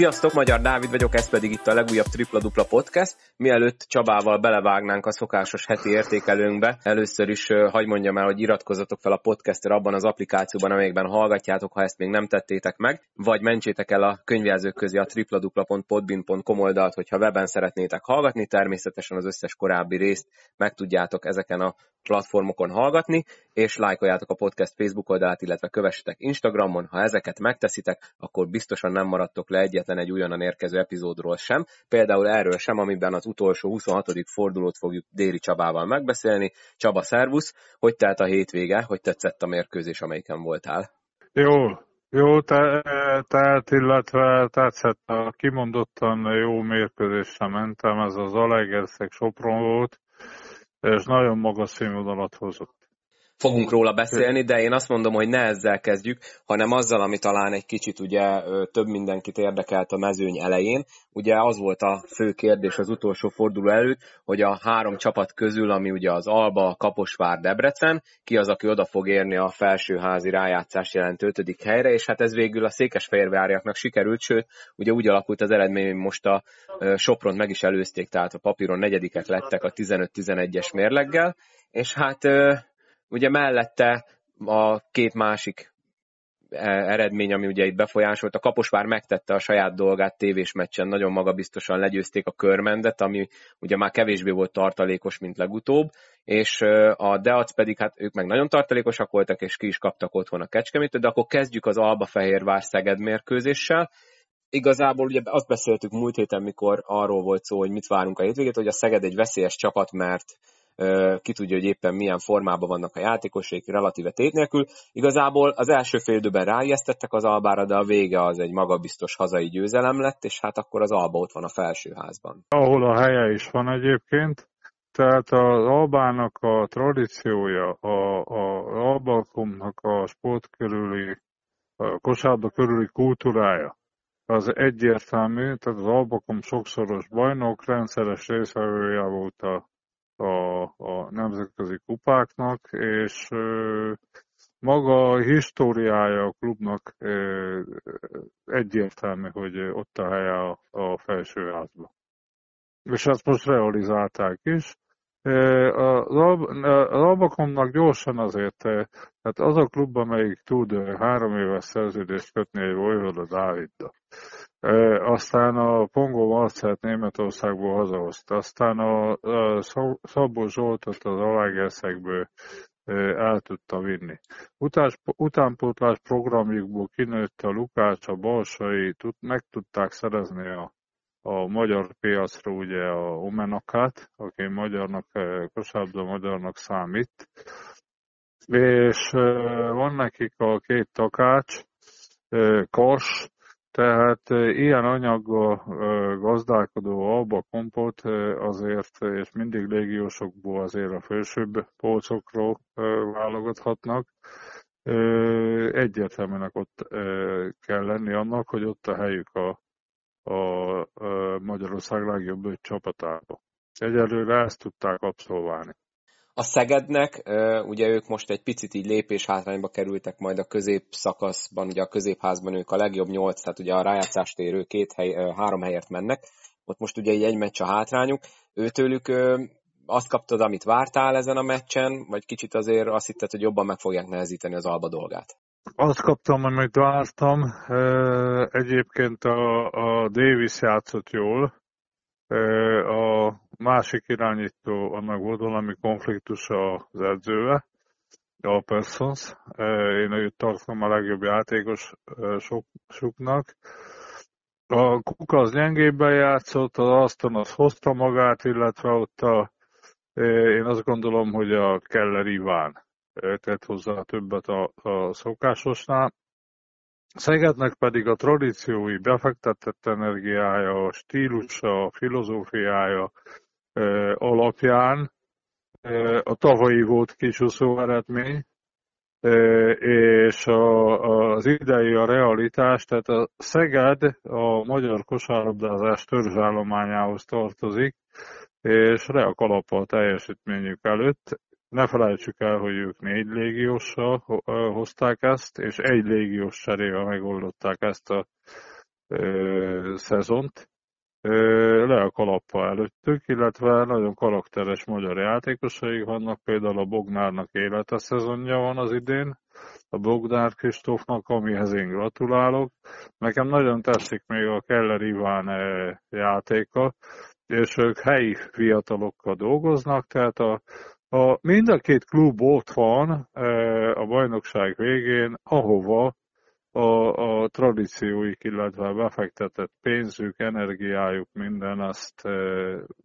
Sziasztok, Magyar Dávid vagyok, ez pedig itt a legújabb Tripla Dupla Podcast. Mielőtt Csabával belevágnánk a szokásos heti értékelőnkbe, először is hagy mondjam el, hogy iratkozzatok fel a podcastra abban az applikációban, amelyekben hallgatjátok, ha ezt még nem tettétek meg, vagy mentsétek el a könyvjelzők közé a tripladupla.podbin.com oldalt, hogyha weben szeretnétek hallgatni, természetesen az összes korábbi részt meg tudjátok ezeken a platformokon hallgatni, és lájkoljátok a podcast Facebook oldalát, illetve kövessetek Instagramon. Ha ezeket megteszitek, akkor biztosan nem maradtok le egyetlen egy újonnan érkező epizódról sem. Például erről sem, amiben az utolsó 26. fordulót fogjuk Déri Csabával megbeszélni. Csaba, szervusz! Hogy telt a hétvége? Hogy tetszett a mérkőzés, amelyiken voltál? Jó, jó tehát, illetve tetszett a kimondottan jó mérkőzésre mentem, ez az Alegerszeg Sopron volt, és nagyon magas színvonalat hozott. Fogunk róla beszélni, de én azt mondom, hogy ne ezzel kezdjük, hanem azzal, ami talán egy kicsit ugye több mindenkit érdekelt a mezőny elején. Ugye az volt a fő kérdés az utolsó forduló előtt, hogy a három csapat közül, ami ugye az Alba, Kaposvár, Debrecen, ki az, aki oda fog érni a felsőházi rájátszás jelent ötödik helyre, és hát ez végül a székesfehérváriaknak sikerült, sőt, ugye úgy alakult az eredmény, hogy most a Sopront meg is előzték, tehát a papíron negyedikek lettek a 15-11-es mérleggel, és hát ugye mellette a két másik e, eredmény, ami ugye itt befolyásolt. A Kaposvár megtette a saját dolgát tévés meccsen, nagyon magabiztosan legyőzték a körmendet, ami ugye már kevésbé volt tartalékos, mint legutóbb, és a Deac pedig, hát ők meg nagyon tartalékosak voltak, és ki is kaptak otthon a Kecskemétől, de akkor kezdjük az Alba Fehérvár Szeged mérkőzéssel. Igazából ugye azt beszéltük múlt héten, mikor arról volt szó, hogy mit várunk a hétvégét, hogy a Szeged egy veszélyes csapat, mert ki tudja, hogy éppen milyen formában vannak a játékosék, relatíve tét nélkül. Igazából az első fél időben ráijesztettek az Albára, de a vége az egy magabiztos hazai győzelem lett, és hát akkor az Alba ott van a felsőházban. Ahol a helye is van egyébként, tehát az Albának a tradíciója, a, a Albalkomnak a sport körüli, a kosárba körüli kultúrája, az egyértelmű, tehát az Albakom sokszoros bajnok, rendszeres részvevője volt a a, a nemzetközi kupáknak, és maga a históriája a klubnak egyértelmű, hogy ott a helye a, a felsőházban. És ezt most realizálták is. Az Albakomnak gyorsan azért, tehát az a klub, amelyik tud három éves szerződést kötni egy Vojvoda Dáviddal. Aztán a Pongó Marcelt Németországból hazahozta. Aztán a, Szabó Zsoltot az Alágerszekből el tudta vinni. Utás, utánpótlás programjukból kinőtt a Lukács, a Balsai, tud, meg tudták szerezni a, a magyar piacra ugye a Omenakát, aki magyarnak, kosárlabda magyarnak számít, és van nekik a két takács, Kars, tehát ilyen anyaggal gazdálkodó alba kompot azért, és mindig légiósokból azért a felsőbb polcokról válogathatnak, egyértelműnek ott kell lenni annak, hogy ott a helyük a, a, Magyarország legjobb öt csapatába. Egyelőre ezt tudták abszolválni. A Szegednek, ugye ők most egy picit így lépés hátrányba kerültek majd a középszakaszban, ugye a középházban ők a legjobb nyolc, tehát ugye a rájátszást érő két hely, három helyért mennek, ott most ugye egy meccs a hátrányuk, őtőlük azt kaptad, amit vártál ezen a meccsen, vagy kicsit azért azt hitted, hogy jobban meg fogják nehezíteni az Alba dolgát? Azt kaptam, amit vártam. Egyébként a, a Davis játszott jól. A másik irányító, annak volt valami konfliktus az edzővel, a Persons. Én őt tartom a legjobb játékos sok, soknak. A Kuka az gyengébben játszott, az Aston az hozta magát, illetve ott a, én azt gondolom, hogy a Keller Iván tett hozzá többet a, a szokásosnál. Szegednek pedig a tradíciói befektetett energiája, a stílusa, a filozófiája alapján a tavalyi volt kisúszó eredmény, és a, az idei a realitás, tehát a Szeged a magyar kosárlabdázás törzsállományához tartozik, és reak alap a teljesítményük előtt. Ne felejtsük el, hogy ők négy légióssal hozták ezt, és egy légiós cserével megoldották ezt a ö, szezont le a kalappa előttük, illetve nagyon karakteres magyar játékosai vannak, például a Bognárnak élete szezonja van az idén, a Bogdár Kristófnak, amihez én gratulálok. Nekem nagyon tetszik még a Keller Iván játéka, és ők helyi fiatalokkal dolgoznak, tehát a, a, mind a két klub ott van a bajnokság végén, ahova a, a tradícióik, illetve befektetett pénzük, energiájuk, minden azt e,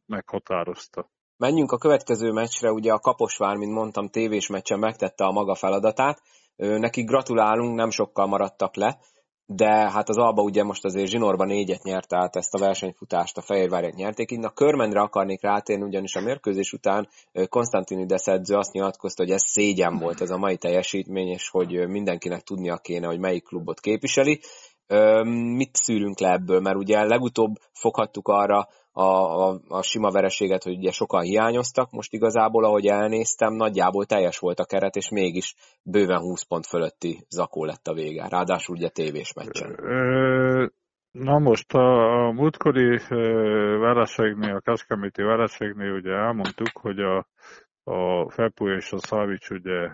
meghatározta. Menjünk a következő meccsre, ugye a Kaposvár, mint mondtam, tévés meccsen megtette a maga feladatát. Neki gratulálunk, nem sokkal maradtak le de hát az Alba ugye most azért zsinórban négyet nyert, tehát ezt a versenyfutást a Fehérvárják nyerték. Így a körmendre akarnék rátérni, ugyanis a mérkőzés után Konstantini edző azt nyilatkozta, hogy ez szégyen volt ez a mai teljesítmény, és hogy mindenkinek tudnia kéne, hogy melyik klubot képviseli. Mit szűrünk le ebből? Mert ugye legutóbb foghattuk arra a, a, a sima vereséget, hogy ugye sokan hiányoztak, most igazából, ahogy elnéztem, nagyjából teljes volt a keret, és mégis bőven 20 pont fölötti zakó lett a vége, ráadásul ugye tévés meccsen. Na most a, a múltkori vereségnél, a Kecskeméti vereségnél ugye elmondtuk, hogy a, a Fepu és a Szavics ugye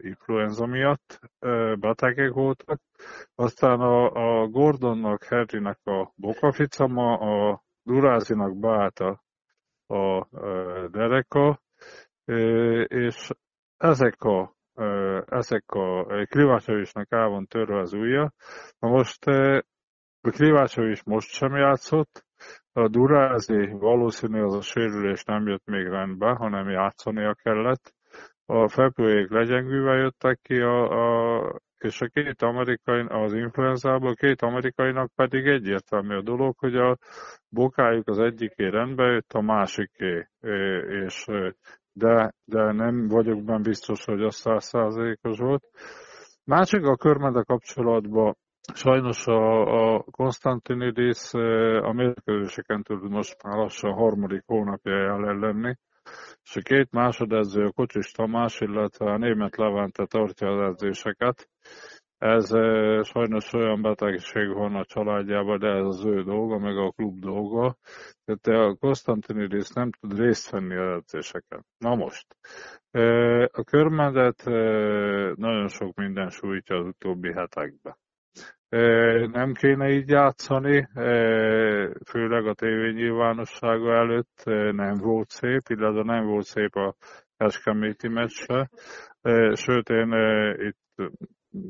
influenza miatt betegek voltak, aztán a, a Gordonnak, Harrynek a bokaficama, a Durázinak beállt a, dereka, és ezek a ezek a Klivácsovicsnak el van törve az ujja. Na most a Klivácsovics most sem játszott, a Durázi valószínű az a sérülés nem jött még rendbe, hanem játszania kellett. A fepőjék legyengülve jöttek ki a, a és a két amerikai, az influenzából, két amerikainak pedig egyértelmű a dolog, hogy a bokájuk az egyiké rendbe jött, a másiké, és de, de nem vagyok benne biztos, hogy az százszázalékos volt. Másik a körmede kapcsolatban sajnos a, a Konstantinidis a mérkőzéseken tud most már lassan a harmadik hónapja jelen lenni, és a két másodedző, Kocsis Tamás, illetve a német Levente tartja az edzéseket. Ez sajnos olyan betegség van a családjában, de ez az ő dolga, meg a klub dolga. Tehát a Konstantinidis nem tud részt venni az edzéseken. Na most, a körmedet nagyon sok minden sújtja az utóbbi hetekben nem kéne így játszani, főleg a tévé nyilvánossága előtt nem volt szép, illetve nem volt szép a Kecskeméti meccse. Sőt, én itt,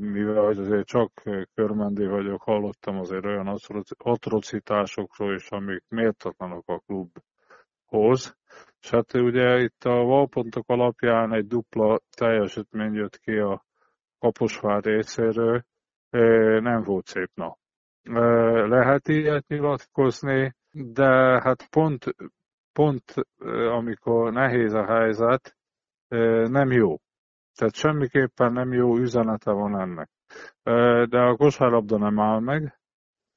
mivel azért csak körmendi vagyok, hallottam azért olyan atrocitásokról is, amik méltatlanok a klubhoz. És hát ugye itt a valpontok alapján egy dupla teljesítmény jött ki a Kaposvár részéről, nem volt szép nap. Lehet ilyet nyilatkozni, de hát pont, pont amikor nehéz a helyzet, nem jó. Tehát semmiképpen nem jó üzenete van ennek. De a kosárlabda nem áll meg.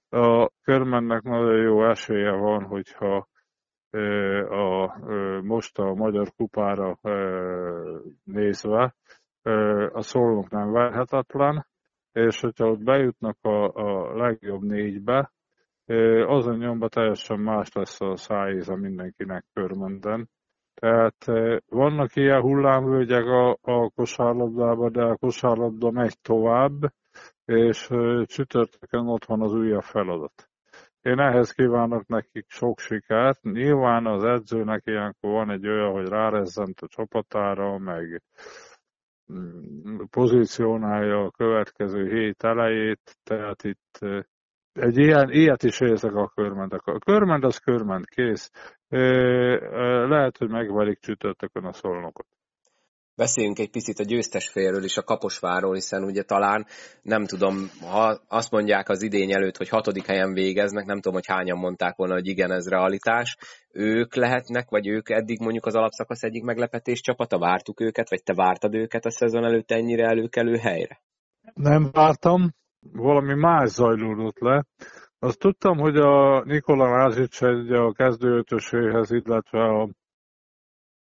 A körmennek nagyon jó esélye van, hogyha a, most a Magyar Kupára nézve a szolnok nem verhetetlen, és hogyha ott bejutnak a, a legjobb négybe, azon nyomban teljesen más lesz a szájéza mindenkinek körmönden. Tehát vannak ilyen hullámvölgyek a, a kosárlabdában, de a kosárlabda megy tovább, és csütörtökön ott van az újabb feladat. Én ehhez kívánok nekik sok sikert. Nyilván az edzőnek ilyenkor van egy olyan, hogy rárezzent a csapatára, meg pozícionálja a következő hét elejét, tehát itt egy ilyen, ilyet is érzek a körmendek. A körmend az körmend, kész. Lehet, hogy megvarik csütörtökön a szolnokot. Beszéljünk egy picit a győztes félről és a Kaposváról, hiszen ugye talán, nem tudom, ha azt mondják az idény előtt, hogy hatodik helyen végeznek, nem tudom, hogy hányan mondták volna, hogy igen, ez realitás. Ők lehetnek, vagy ők eddig mondjuk az alapszakasz egyik meglepetés csapata, vártuk őket, vagy te vártad őket a szezon előtt ennyire előkelő helyre? Nem vártam, valami más zajlódott le. Azt tudtam, hogy a Nikola Mázics egy a kezdőötöséhez, illetve a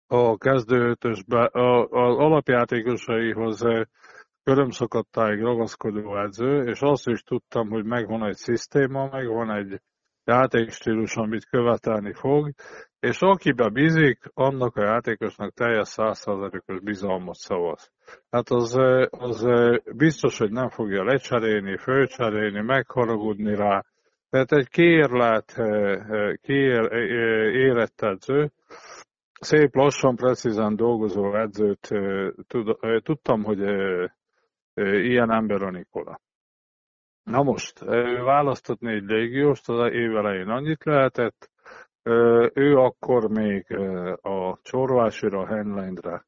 a kezdőötösbe, a, az alapjátékosaihoz körömszakadtáig ragaszkodó edző, és azt is tudtam, hogy megvan egy szisztéma, megvan egy játékstílus, amit követelni fog, és akibe bízik, annak a játékosnak teljes százszázalékos bizalmat szavaz. Hát az, az biztos, hogy nem fogja lecserélni, fölcserélni, megharagudni rá. Tehát egy kiérlet, kiér, érett edző, szép lassan, precízen dolgozó edzőt tudtam, hogy ilyen ember a Nikola. Na most, ő választott négy légióst, az év elején annyit lehetett, ő akkor még a Csorvásira, Henleinre,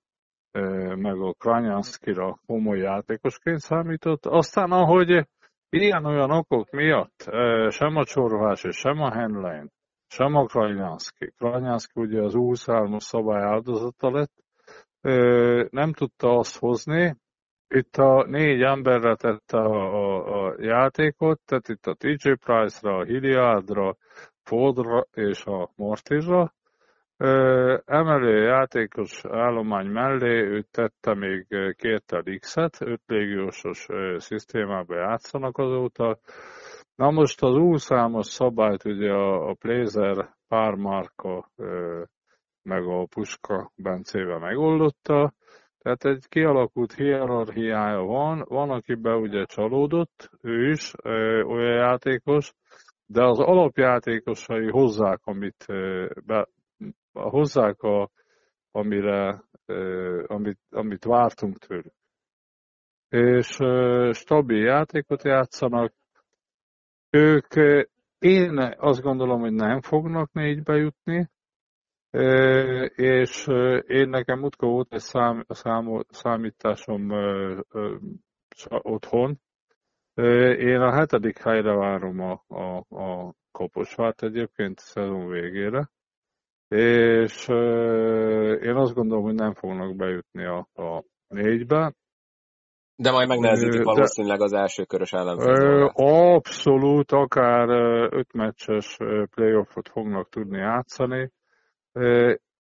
meg a Kranyánszkira komoly játékosként számított. Aztán, ahogy ilyen-olyan okok miatt sem a Csorvás és sem a Henlein, sem a Kranyánszki, Kranyánszki ugye az 23-as szabály áldozata lett, nem tudta azt hozni, itt a négy emberre tette a, a, a játékot, tehát itt a TJ Price-ra, a Hilliardra, Fordra és a Mortizra. Emelő játékos állomány mellé ő tette még két X-et, öt légiósos szisztémába játszanak azóta. Na most az U-számos szabályt ugye a, a Blazer pármárka meg a Puska Bencével megoldotta, tehát egy kialakult hierarchiája van, van, akiben ugye csalódott, ő is olyan játékos, de az alapjátékosai hozzák, amit be, hozzák, a, amire, amit, amit vártunk tőlük. És stabil játékot játszanak. Ők, én azt gondolom, hogy nem fognak négybe jutni, és én nekem utka volt egy szám, szám, számításom otthon, én a hetedik helyre várom a, a, a Kaposvárt egyébként szezon végére, és én azt gondolom, hogy nem fognak bejutni a, a négybe. De majd megnehezítik valószínűleg az első körös ellenfél. Abszolút, akár öt meccses playoffot fognak tudni játszani.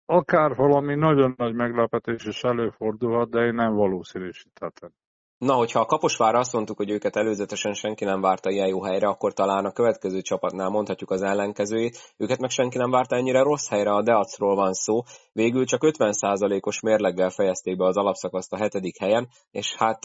Akár valami nagyon nagy meglepetés is előfordulhat, de én nem valószínűsítettem. Na, hogyha a Kaposvára azt mondtuk, hogy őket előzetesen senki nem várta ilyen jó helyre, akkor talán a következő csapatnál mondhatjuk az ellenkezőjét. Őket meg senki nem várta ennyire rossz helyre, a Deacról van szó. Végül csak 50%-os mérleggel fejezték be az alapszakaszt a hetedik helyen, és hát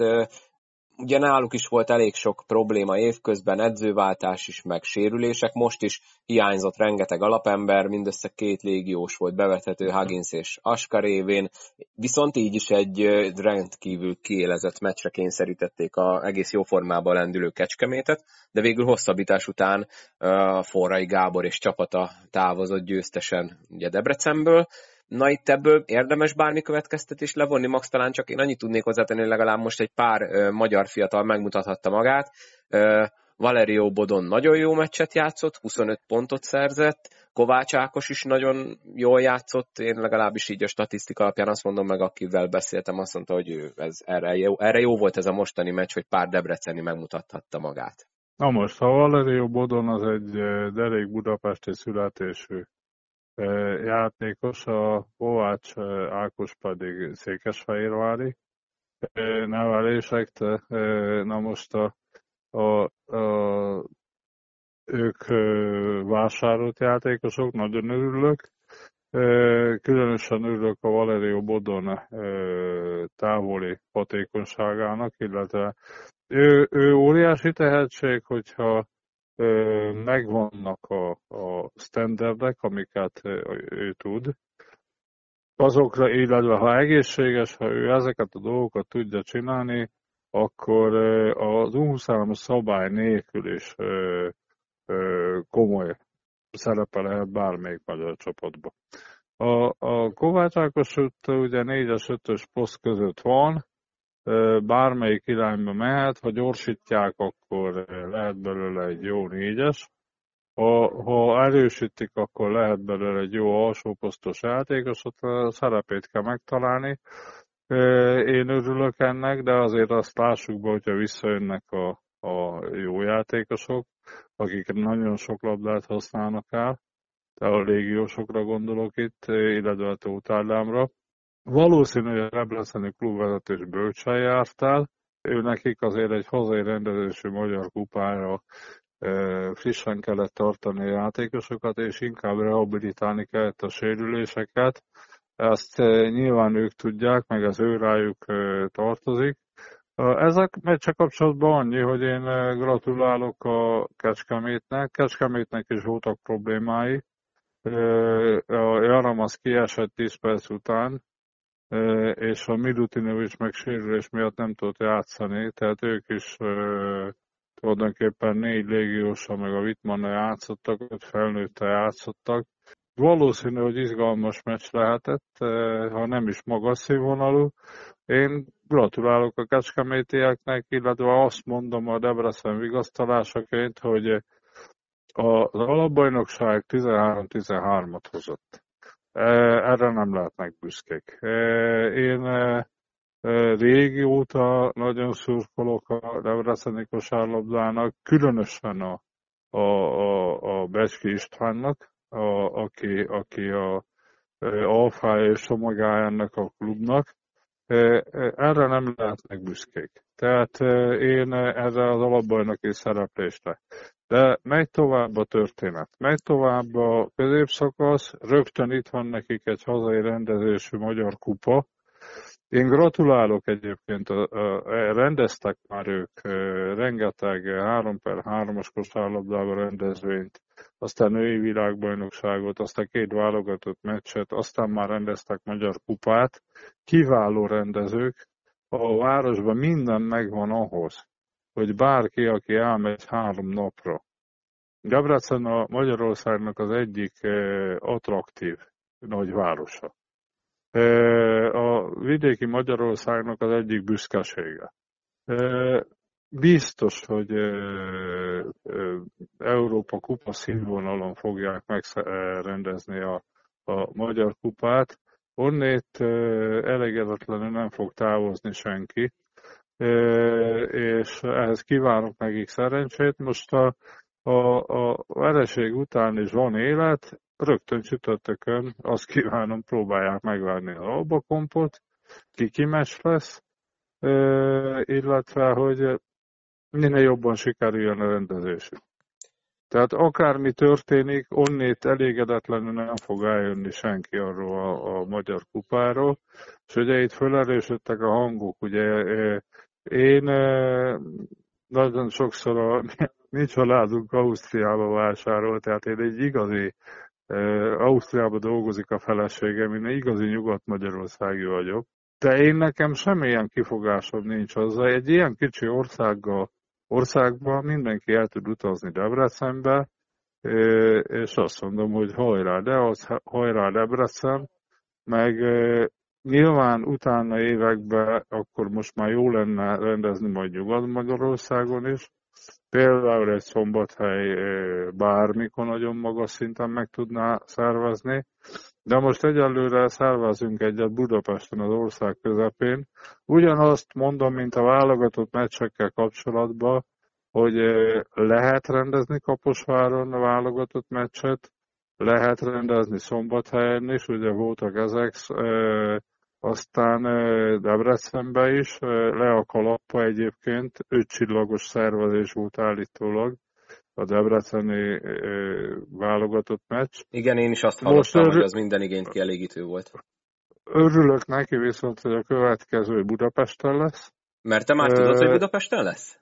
ugye náluk is volt elég sok probléma évközben, edzőváltás is, meg sérülések, most is hiányzott rengeteg alapember, mindössze két légiós volt bevethető Huggins és Aska révén, viszont így is egy rendkívül kiélezett meccsre kényszerítették a egész jó formában lendülő kecskemétet, de végül hosszabbítás után a Forrai Gábor és csapata távozott győztesen ugye Debrecenből, Na itt ebből érdemes bármi következtetés levonni, max talán csak én annyit tudnék hozzátenni, hogy legalább most egy pár ö, magyar fiatal megmutathatta magát. Ö, Valerio Bodon nagyon jó meccset játszott, 25 pontot szerzett, Kovács Ákos is nagyon jól játszott, én legalábbis így a statisztika alapján azt mondom meg, akivel beszéltem, azt mondta, hogy ez, erre, jó, erre jó volt ez a mostani meccs, hogy pár Debreceni megmutathatta magát. Na most, ha Valerio Bodon az egy derék budapesti születésű játékos, a Kovács Ákos pedig Székesfehérvári nevelések, na most a, a, a, ők vásárolt játékosok, nagyon örülök. Különösen örülök a Valerio Bodon távoli hatékonyságának, illetve ő, ő óriási tehetség, hogyha megvannak a, a standardek, amiket ő tud, azokra, illetve ha egészséges, ha ő ezeket a dolgokat tudja csinálni, akkor az U23 szabály nélkül is komoly szerepe lehet bármelyik magyar csapatban. A, a Kovács Ákos ugye 4-es, 5-ös poszt között van, bármelyik irányba mehet, ha gyorsítják, akkor lehet belőle egy jó négyes. Ha, ha erősítik, akkor lehet belőle egy jó alsóposztos játékos, ott a szerepét kell megtalálni. Én örülök ennek, de azért azt lássuk be, hogyha visszajönnek a, a jó játékosok, akik nagyon sok labdát használnak el, de a légiósokra gondolok itt, illetve a Valószínű, hogy a Debreceni klubvezetés bölcsen járt el, ő nekik azért egy hazai rendezésű magyar kupára frissen kellett tartani a játékosokat, és inkább rehabilitálni kellett a sérüléseket. Ezt nyilván ők tudják, meg az ő rájuk tartozik. Ezek meccse kapcsolatban annyi, hogy én gratulálok a Kecskemétnek. Kecskemétnek is voltak problémái. A Jaram az kiesett 10 perc után, és a Milutinovic meg sérülés miatt nem tudott játszani, tehát ők is tulajdonképpen négy légiósa meg a Wittmann játszottak, öt felnőtte játszottak. Valószínű, hogy izgalmas meccs lehetett, ha nem is magas színvonalú. Én gratulálok a kecskemétieknek, illetve azt mondom a Debrecen vigasztalásaként, hogy az alapbajnokság 13-13-at hozott. Erre nem lehetnek büszkék. Én Régóta nagyon szurkolok a Debreceni kosárlabdának, különösen a, a, a, a Becski Istvánnak, a, aki, aki a alfája és somagája ennek a klubnak. Erre nem lehetnek büszkék. Tehát én erre az alapbajnoki szereplésre. De megy tovább a történet. Megy tovább a középszakasz, rögtön itt van nekik egy hazai rendezésű magyar kupa, én gratulálok egyébként, rendeztek már ők rengeteg 3 per 3-as kosárlabdával rendezvényt, aztán női világbajnokságot, aztán két válogatott meccset, aztán már rendeztek magyar kupát. Kiváló rendezők, a városban minden megvan ahhoz, hogy bárki, aki elmegy három napra. Debrecen a Magyarországnak az egyik attraktív nagyvárosa a vidéki Magyarországnak az egyik büszkesége. Biztos, hogy Európa kupa színvonalon fogják megrendezni a, a magyar kupát. Onnét elégedetlenül nem fog távozni senki, és ehhez kívánok nekik szerencsét. Most a, a, a vereség után is van élet, rögtön csütörtökön azt kívánom, próbálják megvárni a albakompot, ki kimes lesz, illetve, hogy minél jobban sikerüljön a rendezésük. Tehát akármi történik, onnét elégedetlenül nem fog eljönni senki arról a, a magyar kupáról. És ugye itt felerősödtek a hangok, ugye én nagyon sokszor a mi családunk Ausztriába vásárolt, tehát én egy igazi Ausztriában dolgozik a feleségem, én igazi nyugat-magyarországi vagyok. De én nekem semmilyen kifogásom nincs hozzá. Egy ilyen kicsi országgal, országban mindenki el tud utazni Debrecenbe, és azt mondom, hogy hajrá, de az hajrá Debrecen, meg nyilván utána években akkor most már jó lenne rendezni majd Nyugat-Magyarországon is, Például egy szombathely bármikor nagyon magas szinten meg tudná szervezni, de most egyelőre szervezünk egyet Budapesten az ország közepén. Ugyanazt mondom, mint a válogatott meccsekkel kapcsolatban, hogy lehet rendezni Kaposváron a válogatott meccset, lehet rendezni szombathelyen is, ugye voltak ezek, aztán Debrecenbe is, le a kalappa egyébként, öt csillagos szervezés volt állítólag a debreceni válogatott meccs. Igen, én is azt hallottam, Most hogy az minden igényt kielégítő volt. Örülök neki viszont, hogy a következő Budapesten lesz. Mert te már tudod, hogy Budapesten lesz?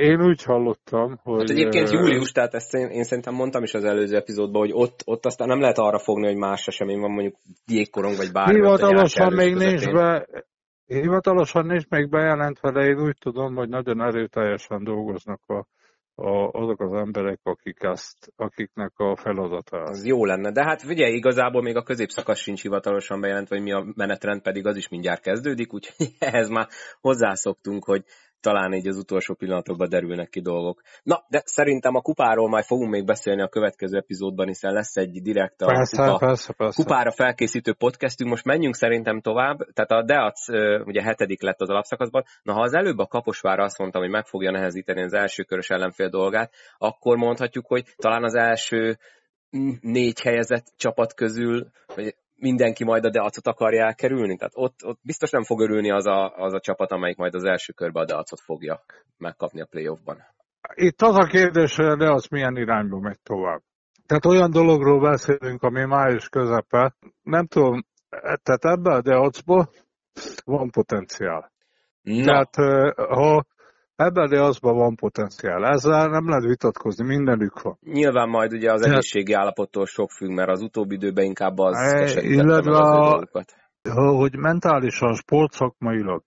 Én úgy hallottam, hogy... Hát egyébként július, tehát ezt én, én szerintem mondtam is az előző epizódban, hogy ott, ott aztán nem lehet arra fogni, hogy más esemény van, mondjuk jégkorong vagy bármi. Hivatalosan még nincs be, hivatalosan nincs még bejelentve, de én úgy tudom, hogy nagyon erőteljesen dolgoznak a, a, azok az emberek, akik ezt, akiknek a feladata. Az jó lenne, de hát figyelj, igazából még a középszakasz sincs hivatalosan bejelentve, hogy mi a menetrend, pedig az is mindjárt kezdődik, úgyhogy ehhez már hozzászoktunk, hogy talán így az utolsó pillanatokban derülnek ki dolgok. Na, de szerintem a kupáról majd fogunk még beszélni a következő epizódban, hiszen lesz egy direkt a persze, kupa, persze, persze. kupára felkészítő podcastünk. Most menjünk szerintem tovább. Tehát a Deac ugye hetedik lett az alapszakaszban. Na, ha az előbb a Kaposvára azt mondtam, hogy meg fogja nehezíteni az első körös ellenfél dolgát, akkor mondhatjuk, hogy talán az első négy helyezett csapat közül, vagy mindenki majd a Deacot akarja elkerülni? Tehát ott, ott biztos nem fog örülni az a, az a csapat, amelyik majd az első körbe a Deacot fogja megkapni a playoffban. Itt az a kérdés, hogy a Deac milyen irányba megy tovább. Tehát olyan dologról beszélünk, ami május közepe. Nem tudom, tehát ebbe a Deacból van potenciál. Na. Tehát ha Ebben de azban van potenciál. Ezzel nem lehet vitatkozni, mindenük van. Nyilván majd ugye az egészségi állapottól sok függ, mert az utóbbi időben inkább az illetve a, hogy mentálisan, sportszakmailag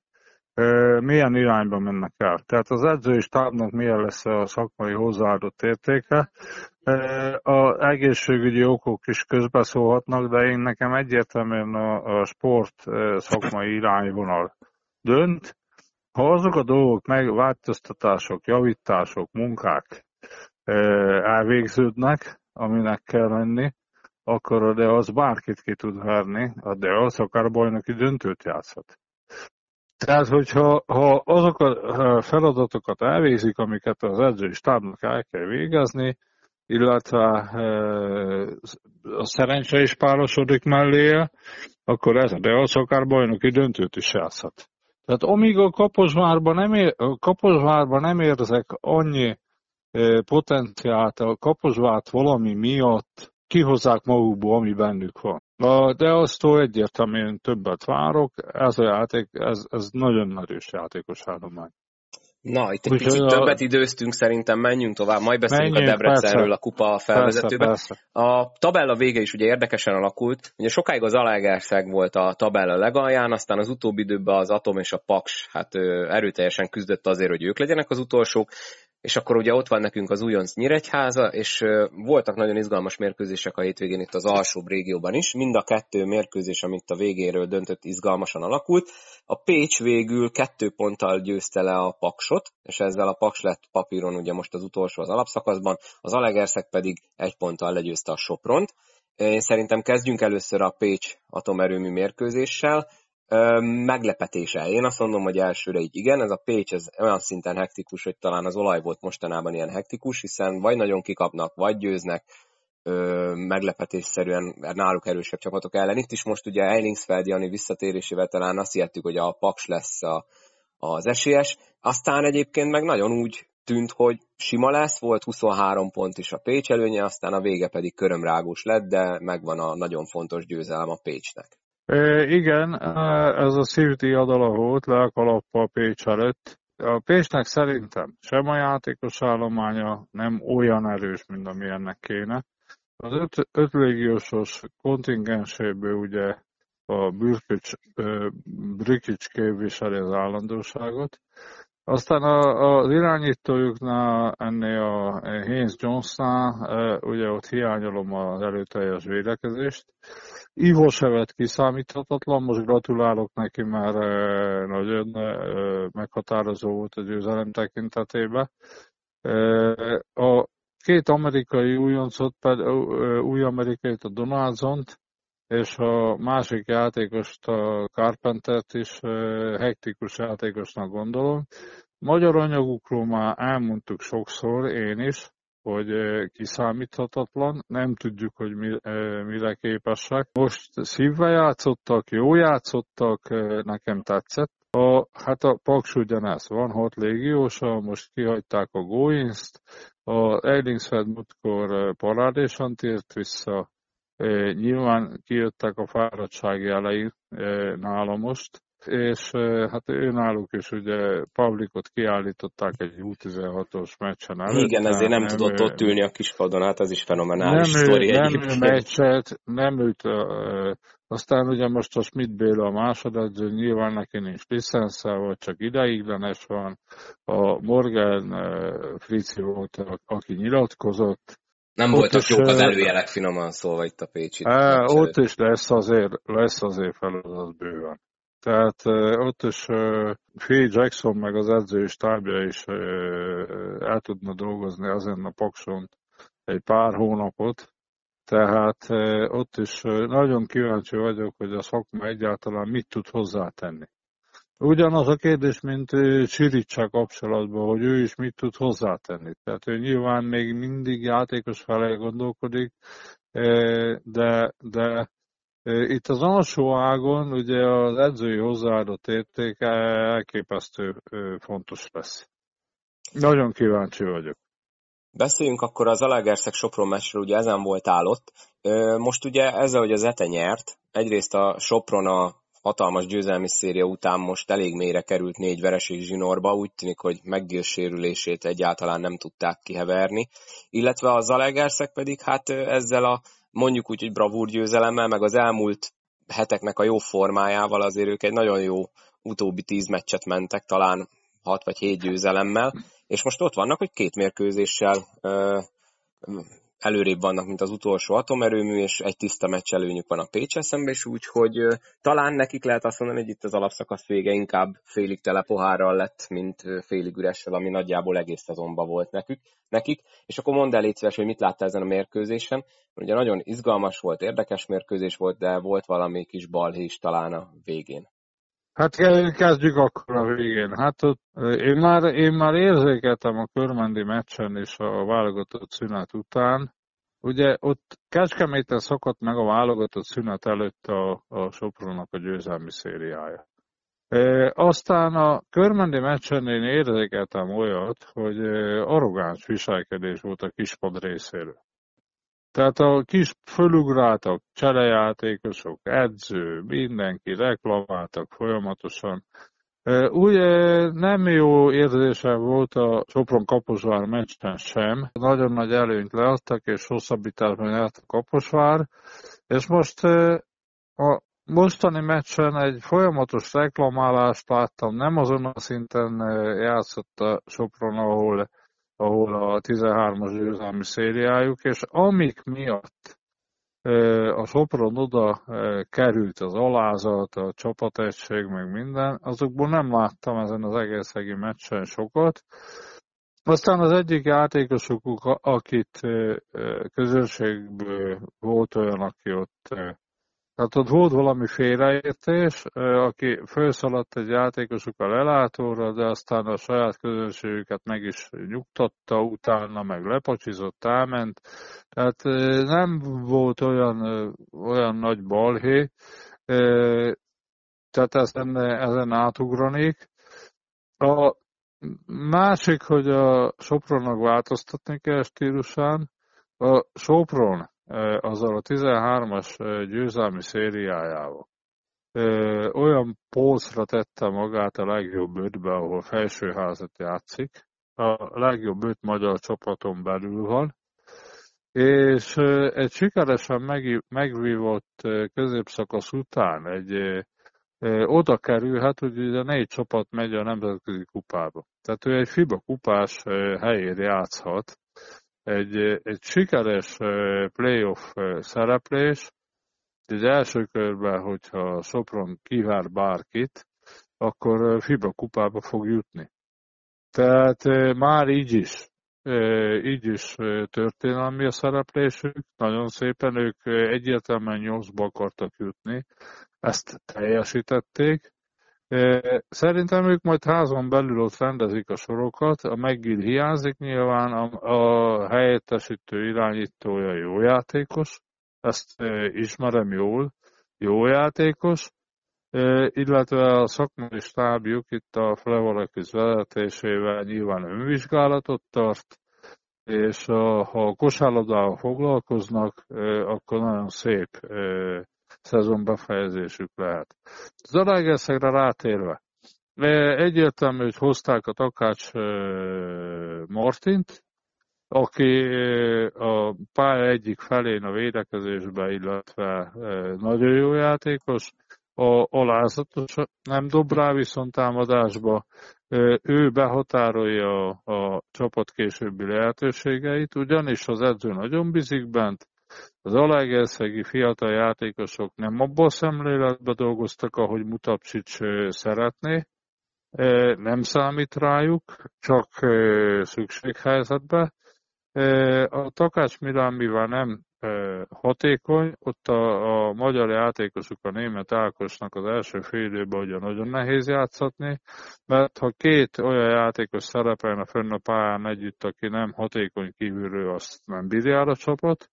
milyen irányba mennek el. Tehát az edzői stábnak milyen lesz a szakmai hozzáadott értéke. Az egészségügyi okok is közbeszólhatnak, de én nekem egyértelműen a, a sport szakmai irányvonal dönt ha azok a dolgok, meg változtatások, javítások, munkák elvégződnek, aminek kell lenni, akkor a de az bárkit ki tud verni, a de az akár bajnoki döntőt játszhat. Tehát, hogyha ha azok a feladatokat elvégzik, amiket az edzői stábnak el kell végezni, illetve a szerencse is párosodik melléje, akkor ez a de az akár bajnoki döntőt is játszhat. Tehát amíg a Kaposvárban nem, ér, a nem érzek annyi e, potenciált, a Kaposvárt valami miatt kihozzák magukból, ami bennük van. De aztól egyértelműen többet várok, ez a játék, ez, ez nagyon erős játékos állomány. Na, itt egy Úgy picit a... többet időztünk, szerintem menjünk tovább, majd beszélünk menjünk, a Debrecenről, persze. a kupa felvezetőben. Persze, persze. A tabella vége is ugye érdekesen alakult, ugye sokáig az Alegerszeg volt a tabella legalján, aztán az utóbbi időben az Atom és a Paks hát erőteljesen küzdött azért, hogy ők legyenek az utolsók, és akkor ugye ott van nekünk az újonc Nyíregyháza, és voltak nagyon izgalmas mérkőzések a hétvégén itt az alsóbb régióban is. Mind a kettő mérkőzés, amit a végéről döntött, izgalmasan alakult. A Pécs végül kettő ponttal győzte le a Paksot, és ezzel a Paks lett papíron ugye most az utolsó az alapszakaszban, az Alegerszeg pedig egy ponttal legyőzte a Sopront. Én szerintem kezdjünk először a Pécs atomerőmű mérkőzéssel meglepetése. Én azt mondom, hogy elsőre így igen, ez a Pécs ez olyan szinten hektikus, hogy talán az olaj volt mostanában ilyen hektikus, hiszen vagy nagyon kikapnak, vagy győznek, ö, meglepetésszerűen náluk erősebb csapatok ellen. Itt is most ugye Eilingsfeld Jani visszatérésével talán azt hittük, hogy a Paks lesz a, az esélyes. Aztán egyébként meg nagyon úgy tűnt, hogy sima lesz, volt 23 pont is a Pécs előnye, aztán a vége pedig körömrágós lett, de megvan a nagyon fontos győzelem a Pécsnek. É, igen, ez a szívdi adala volt, le a kalappal Pécs előtt. A Pécsnek szerintem sem a játékos állománya nem olyan erős, mint amilyennek kéne. Az öt, öt légiósos kontingenséből ugye a Bürkics, Brikics képviseli az állandóságot. Aztán a, az irányítójuknál ennél a Haynes Jonesnál ugye ott hiányolom az előteljes védekezést. Ivo Sevet kiszámíthatatlan, most gratulálok neki, mert nagyon meghatározó volt a győzelem tekintetében. A két amerikai újoncot, új amerikait, a Donaldsont, és a másik játékost, a Carpentert is hektikus játékosnak gondolom. Magyar anyagukról már elmondtuk sokszor, én is, hogy kiszámíthatatlan, nem tudjuk, hogy mi, mire képesek. Most szívvel játszottak, jó játszottak, nekem tetszett. A, hát a Paks ugyanez, van hat légiósa, most kihagyták a Goins-t, a Eilingsfeld múltkor parádésan tért vissza, nyilván kijöttek a fáradtsági elején nála most, és hát ő náluk is ugye Pavlikot kiállították egy U16-os meccsen előtt. Igen, ezért nem, nem tudott ő, ott ülni a kispadon, hát ez is fenomenális nem sztori ő, Nem ő meccset, nem őt, aztán ugye most a Schmidt Béla a másodedző, nyilván neki nincs licensze, vagy csak ideiglenes van. A Morgan Frici volt, aki nyilatkozott, nem ott voltak is, jók az előjelek finoman szólva itt a Pécsi. Ott is lesz azért, lesz azért feladat bőven. Tehát ott is Phil Jackson meg az edzői stábja is el tudna dolgozni azon a pakson egy pár hónapot, tehát ott is nagyon kíváncsi vagyok, hogy a szakma egyáltalán mit tud hozzátenni. Ugyanaz a kérdés, mint Csiricsá kapcsolatban, hogy ő is mit tud hozzátenni. Tehát ő nyilván még mindig játékos felé gondolkodik, de, de Itt az alsó ágon ugye az edzői hozzáadott értéke elképesztő fontos lesz. Nagyon kíváncsi vagyok. Beszéljünk akkor az Alegerszeg Sopron meccsről, ugye ezen volt állott. Most ugye ezzel, hogy az Ete nyert, egyrészt a Sopron a hatalmas győzelmi széria után most elég mélyre került négy vereség zsinórba, úgy tűnik, hogy McGill egyáltalán nem tudták kiheverni, illetve a Zalegerszeg pedig hát ezzel a mondjuk úgy, hogy bravúr győzelemmel, meg az elmúlt heteknek a jó formájával azért ők egy nagyon jó utóbbi tíz meccset mentek, talán hat vagy hét győzelemmel, és most ott vannak, hogy két mérkőzéssel előrébb vannak, mint az utolsó atomerőmű, és egy tiszta meccs előnyük van a Pécs szemben, és úgy, hogy talán nekik lehet azt mondani, hogy itt az alapszakasz vége inkább félig tele pohárral lett, mint félig üressel, ami nagyjából egész szezonban volt nekük, nekik. És akkor mondd el, szíves, hogy mit láttál ezen a mérkőzésen. Ugye nagyon izgalmas volt, érdekes mérkőzés volt, de volt valami kis balhé is talán a végén. Hát kezdjük akkor a végén. Hát én, már, én már érzékeltem a körmendi meccsen és a válogatott szünet után. Ugye ott Kecskeméten szakadt meg a válogatott szünet előtt a, a Sopronnak a győzelmi szériája. E, aztán a körmendi meccsen én érzékeltem olyat, hogy arrogáns viselkedés volt a kispad részéről. Tehát a kis fölugráltak, cserejátékosok, edző, mindenki reklamáltak folyamatosan. Úgy nem jó érzése volt a Sopron Kaposvár meccsen sem. Nagyon nagy előnyt leadtak, és hosszabbításban járt a Kaposvár. És most a mostani meccsen egy folyamatos reklamálást láttam. Nem azon a szinten játszott a Sopron, ahol ahol a 13-as győzelmi szériájuk, és amik miatt a Sopron oda került az alázat, a csapategység, meg minden, azokból nem láttam ezen az egész egi meccsen sokat. Aztán az egyik játékosuk, akit közönségből volt olyan, aki ott tehát ott volt valami félreértés, aki felszaladt egy játékosukkal lelátóra, de aztán a saját közönségüket meg is nyugtatta, utána meg lepacsizott, elment. Tehát nem volt olyan, olyan nagy balhé, tehát ezen, ezen átugranék. A másik, hogy a Sopronnak változtatni kell stílusán. A Sopron azzal a 13-as győzelmi szériájával olyan polcra tette magát a legjobb ötbe, ahol felsőházat játszik. A legjobb öt magyar csapaton belül van, és egy sikeresen megvívott középszakasz után egy oda kerülhet, hogy ugye négy csapat megy a nemzetközi kupába. Tehát ő egy FIBA kupás helyén játszhat, egy, egy sikeres playoff szereplés, az első körben, hogyha Sopron kivár bárkit, akkor FIBA kupába fog jutni. Tehát már így is, így is történelmi a szereplésük, nagyon szépen ők egyértelműen nyolcba akartak jutni, ezt teljesítették, Szerintem ők majd házon belül ott rendezik a sorokat, a McGill hiányzik nyilván, a, a helyettesítő irányítója jó játékos, ezt ismerem jól, jó játékos, illetve a szakmai stábjuk itt a Flevolekis vezetésével nyilván önvizsgálatot tart, és a, ha a kosárlabdával foglalkoznak, akkor nagyon szép szezon befejezésük lehet. Zalaegerszegre rátérve, egyértelmű, hogy hozták a Takács Martint, aki a pálya egyik felén a védekezésbe, illetve nagyon jó játékos, a alázatos nem dob rá viszont támadásba, ő behatárolja a, a csapat későbbi lehetőségeit, ugyanis az edző nagyon bizik bent, az alágerszegi fiatal játékosok nem abban a szemléletben dolgoztak, ahogy Mutapcsics szeretné, nem számít rájuk, csak szükséghelyzetben. A Takács Milán, mivel nem hatékony, ott a, a magyar játékosok a német Ákosnak az első fél időben ugye nagyon nehéz játszatni, mert ha két olyan játékos szerepelne fönn a pályán együtt, aki nem hatékony kívülről, azt nem bírja a csapat,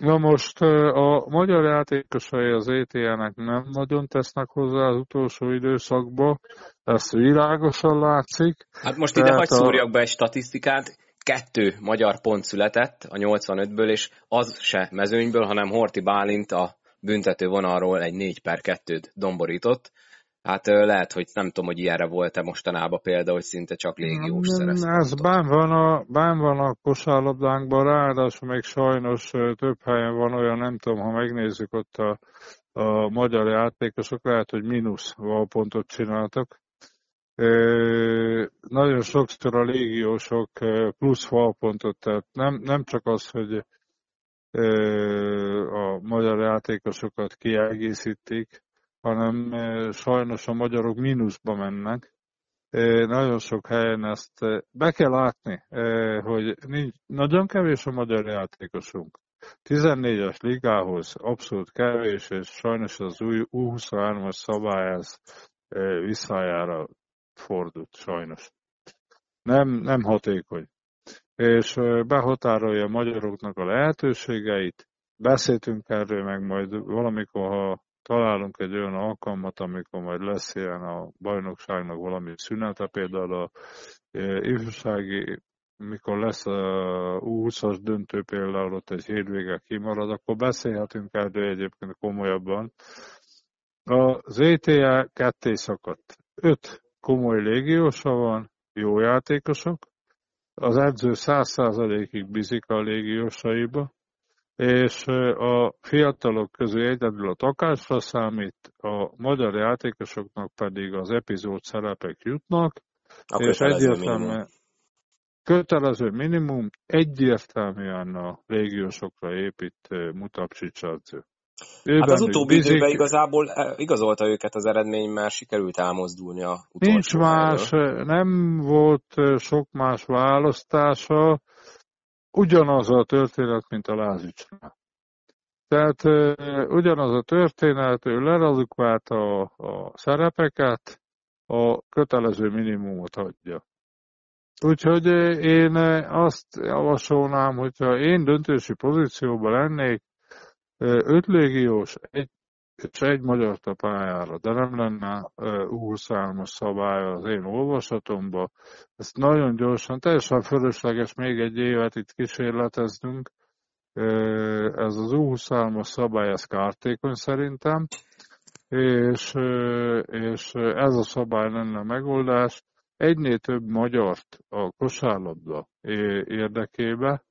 Na most a magyar játékosai az ETL-nek nem nagyon tesznek hozzá az utolsó időszakba, ez világosan látszik. Hát most ide hagyd szúrjak a... be egy statisztikát, kettő magyar pont született a 85-ből, és az se mezőnyből, hanem Horti Bálint a büntető vonalról egy 4 per 2-t domborított. Hát lehet, hogy nem tudom, hogy ilyenre volt-e mostanában példa, hogy szinte csak légiós szerezte. Ez bán van, a, bán van a kosárlabdánkban, ráadásul még sajnos több helyen van olyan, nem tudom, ha megnézzük ott a, a magyar játékosok, lehet, hogy mínusz pontot csináltak. Nagyon sokszor a légiósok plusz falpontot, tehát nem, nem csak az, hogy a magyar játékosokat kiegészítik, hanem sajnos a magyarok mínuszba mennek. Nagyon sok helyen ezt be kell látni, hogy nincs, nagyon kevés a magyar játékosunk. 14-es ligához abszolút kevés, és sajnos az új U23-as szabály ez visszájára fordult, sajnos. Nem, nem hatékony. És behatárolja a magyaroknak a lehetőségeit, beszéltünk erről meg majd valamikor, ha találunk egy olyan alkalmat, amikor majd lesz ilyen a bajnokságnak valami szünete, például a e, ifjúsági, mikor lesz a U20-as döntő például ott egy hétvége kimarad, akkor beszélhetünk erről egyébként komolyabban. Az ETA ketté szakadt. Öt komoly légiósa van, jó játékosok, az edző száz százalékig bizik a légiósaiba, és a fiatalok közül egyedül a takásra számít, a magyar játékosoknak pedig az epizód szerepek jutnak, a és egyértelműen kötelező minimum egyértelműen a légiósokra épít Mutapsics edző. hát az utóbbi bizik... időben igazából igazolta őket az eredmény, mert sikerült elmozdulni a Nincs más, nem volt sok más választása, ugyanaz a történet, mint a Lázicsnál. Tehát ugyanaz a történet, ő lerazukválta a, a szerepeket, a kötelező minimumot adja. Úgyhogy én azt javasolnám, hogyha én döntési pozícióban lennék, öt légiós, egy és egy magyar a pályára, de nem lenne U23-as szabály az én olvasatomban. Ezt nagyon gyorsan, teljesen fölösleges még egy évet itt kísérleteznünk. Ez az U23-as szabály, ez kártékony szerintem, és, és ez a szabály lenne a megoldás. Egynél több magyart a kosárlabda érdekébe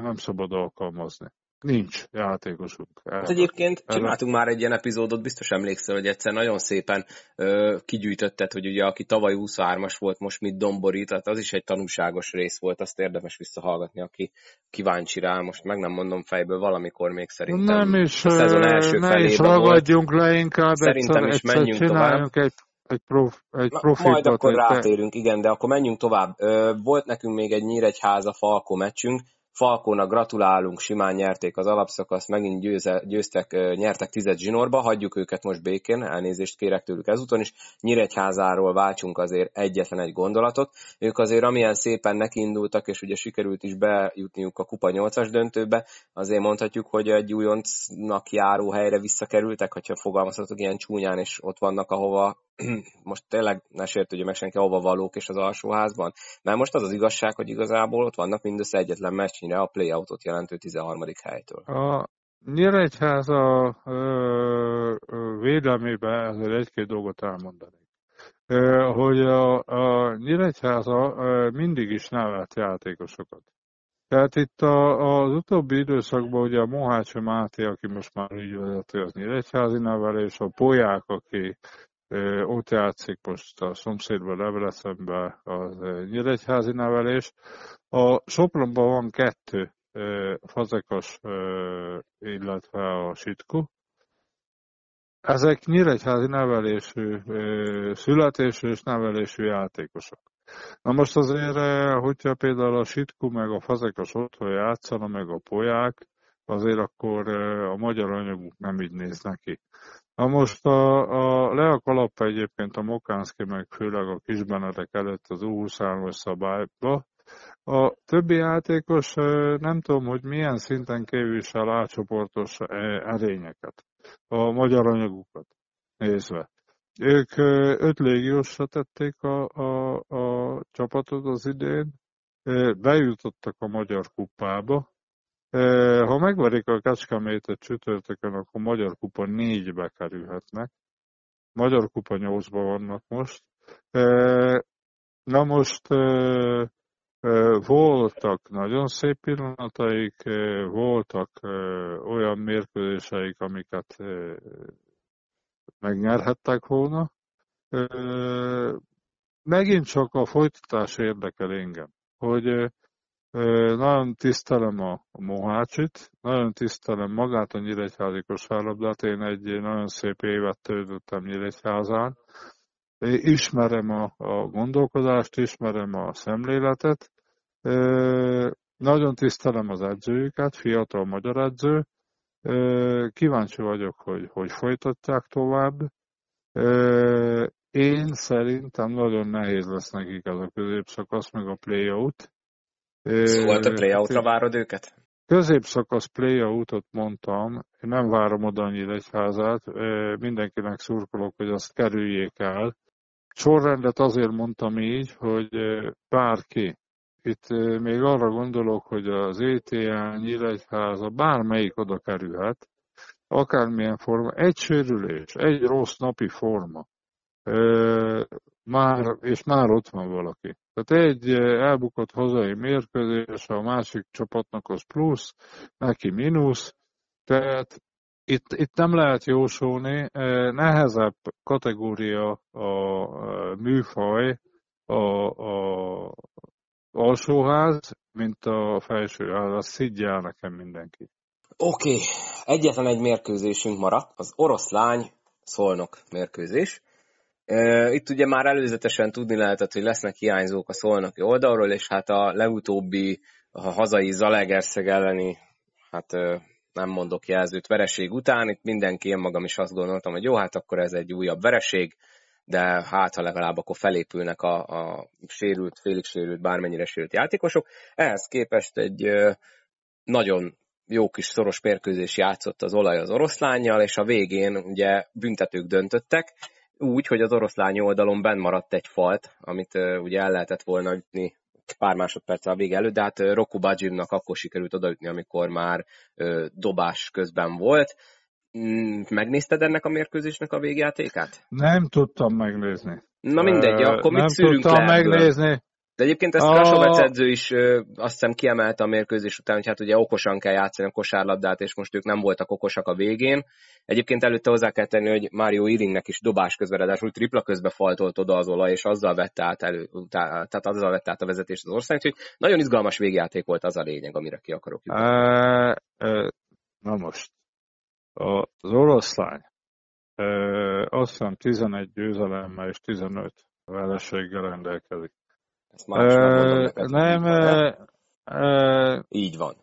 nem szabad alkalmazni. Nincs játékosunk. Hát egyébként erre. csináltunk már egy ilyen epizódot, biztos emlékszel, hogy egyszer nagyon szépen ö, kigyűjtötted, hogy ugye aki tavaly 23-as volt, most mit domborít, tehát az is egy tanulságos rész volt, azt érdemes visszahallgatni, aki kíváncsi rá, most meg nem mondom fejből, valamikor még szerintem nem is, a szezon első ne is ragadjunk volt. le inkább, szerintem egyszer, is menjünk tovább. egy egy, prof, egy profitot. Majd akkor rátérünk, igen, de akkor menjünk tovább. Volt nekünk még egy Nyíregyháza Falko meccsünk, Falkónak gratulálunk, simán nyerték az alapszakaszt, megint győze, győztek, nyertek tized zsinórba, hagyjuk őket most békén, elnézést kérek tőlük ezúton is. Nyíregyházáról váltsunk azért egyetlen egy gondolatot. Ők azért amilyen szépen nekiindultak, és ugye sikerült is bejutniuk a Kupa 8-as döntőbe, azért mondhatjuk, hogy egy újoncnak járó helyre visszakerültek, hogyha fogalmazhatok ilyen csúnyán, és ott vannak, ahova most tényleg ne sértődjön meg senki, ahova valók és az alsóházban. Mert most az az igazság, hogy igazából ott vannak mindössze egyetlen meccsnyire a playoutot jelentő 13. helytől. A Nyíregyháza védelmében ezért egy-két dolgot elmondanék. Hogy a, a Nyíregyháza mindig is nevelt játékosokat. Tehát itt a, az utóbbi időszakban ugye a Mohácsi Máté, aki most már így vezeti az Nyíregyházi nevelés, a Polyák, aki ott játszik most a szomszédban Debrecenben az nyíregyházi nevelés. A Sopronban van kettő fazekas, illetve a sitku. Ezek nyíregyházi nevelésű, születésű és nevelésű játékosok. Na most azért, hogyha például a sitku meg a fazekas otthon játszana, meg a polyák, azért akkor a magyar anyaguk nem így néz neki. Na most a, a Lea Kalappa egyébként a Mokánszki, meg főleg a Kisbenedek előtt az U23-as szabályba, A többi játékos nem tudom, hogy milyen szinten képvisel átcsoportos erényeket, a magyar anyagukat nézve. Ők öt légiósra tették a, a, a csapatot az idén, bejutottak a Magyar Kupába. Ha megverik a Kecskemétet csütörtökön, akkor Magyar Kupa négybe kerülhetnek. Magyar Kupa nyolcban vannak most. Na most voltak nagyon szép pillanataik, voltak olyan mérkőzéseik, amiket megnyerhettek volna. Megint csak a folytatás érdekel engem, hogy nagyon tisztelem a Mohácsit, nagyon tisztelem magát a Nyíregyházi kosárlabdát, én egy nagyon szép évet töltöttem Nyíregyházán, ismerem a, a gondolkodást, ismerem a szemléletet, nagyon tisztelem az edzőjüket, fiatal magyar edző, kíváncsi vagyok, hogy hogy folytatják tovább. Én szerintem nagyon nehéz lesz nekik ez a középszakasz, meg a play-out. Szóval te play-outra várod őket? Középszakasz play-outot mondtam, én nem várom oda annyi egyházát, mindenkinek szurkolok, hogy azt kerüljék el. Sorrendet azért mondtam így, hogy bárki, itt még arra gondolok, hogy az ETA, Nyíregyháza, bármelyik oda kerülhet, akármilyen forma, egy sérülés, egy rossz napi forma, már, és már ott van valaki. Tehát egy elbukott hazai mérkőzés, a másik csapatnak az plusz, neki mínusz, tehát itt, itt nem lehet jósolni, nehezebb kategória a műfaj, a, a alsóház, mint a felsőház, azt szidja nekem mindenki. Oké, okay. egyetlen egy mérkőzésünk maradt, az oroszlány szolnok mérkőzés. Itt ugye már előzetesen tudni lehetett, hogy lesznek hiányzók a szolnoki oldalról, és hát a legutóbbi a hazai Zalegerszeg elleni, hát nem mondok jelzőt, vereség után, itt mindenki, én magam is azt gondoltam, hogy jó, hát akkor ez egy újabb vereség, de hát ha legalább akkor felépülnek a, a sérült, félig sérült, bármennyire sérült játékosok. Ehhez képest egy nagyon jó kis szoros mérkőzés játszott az olaj az oroszlányjal, és a végén ugye büntetők döntöttek, úgy, hogy az oroszlány oldalon benn maradt egy falt, amit ugye el lehetett volna ütni pár másodperc a vége előtt, de hát Roku Bajimnak akkor sikerült odaütni, amikor már dobás közben volt. Mm, megnézted ennek a mérkőzésnek a végjátékát? Nem tudtam megnézni. Na mindegy, akkor mit Nem tudtam le megnézni. De egyébként ezt Krasovec a... edző is ö, azt hiszem kiemelte a mérkőzés után, hogy hát ugye okosan kell játszani a kosárlabdát, és most ők nem voltak okosak a végén. Egyébként előtte hozzá kell tenni, hogy Mario Iringnek is dobás közben, ráadásul tripla közbe faltolt oda az olaj, és azzal vette át, elő, tehát azzal vette át a vezetést az ország, úgyhogy nagyon izgalmas végjáték volt az a lényeg, amire ki akarok jutni. Na most, az oroszlány azt hiszem 11 győzelemmel és 15 vereséggel rendelkezik. Uh, nem, uh, így van.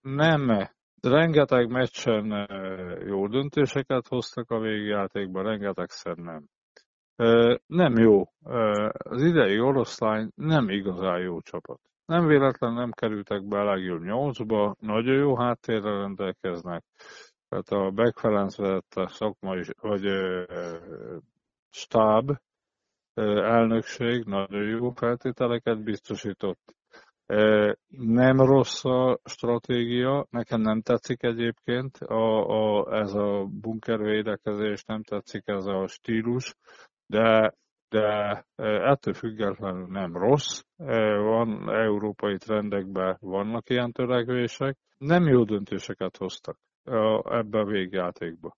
Nem, rengeteg meccsen jó döntéseket hoztak a végjátékban, rengetegszer nem. Nem jó. Az idei oroszlány nem igazán jó csapat. Nem véletlen nem kerültek be a legjobb nyolcba, nagyon jó háttérrel rendelkeznek. Tehát a Beck Ferenc vezette szakmai, vagy stáb, elnökség nagyon jó feltételeket biztosított. Nem rossz a stratégia, nekem nem tetszik egyébként a, a, ez a bunkervédekezés, nem tetszik ez a stílus, de, de ettől függetlenül nem rossz. Van európai trendekben vannak ilyen törekvések. Nem jó döntéseket hoztak ebbe a végjátékba.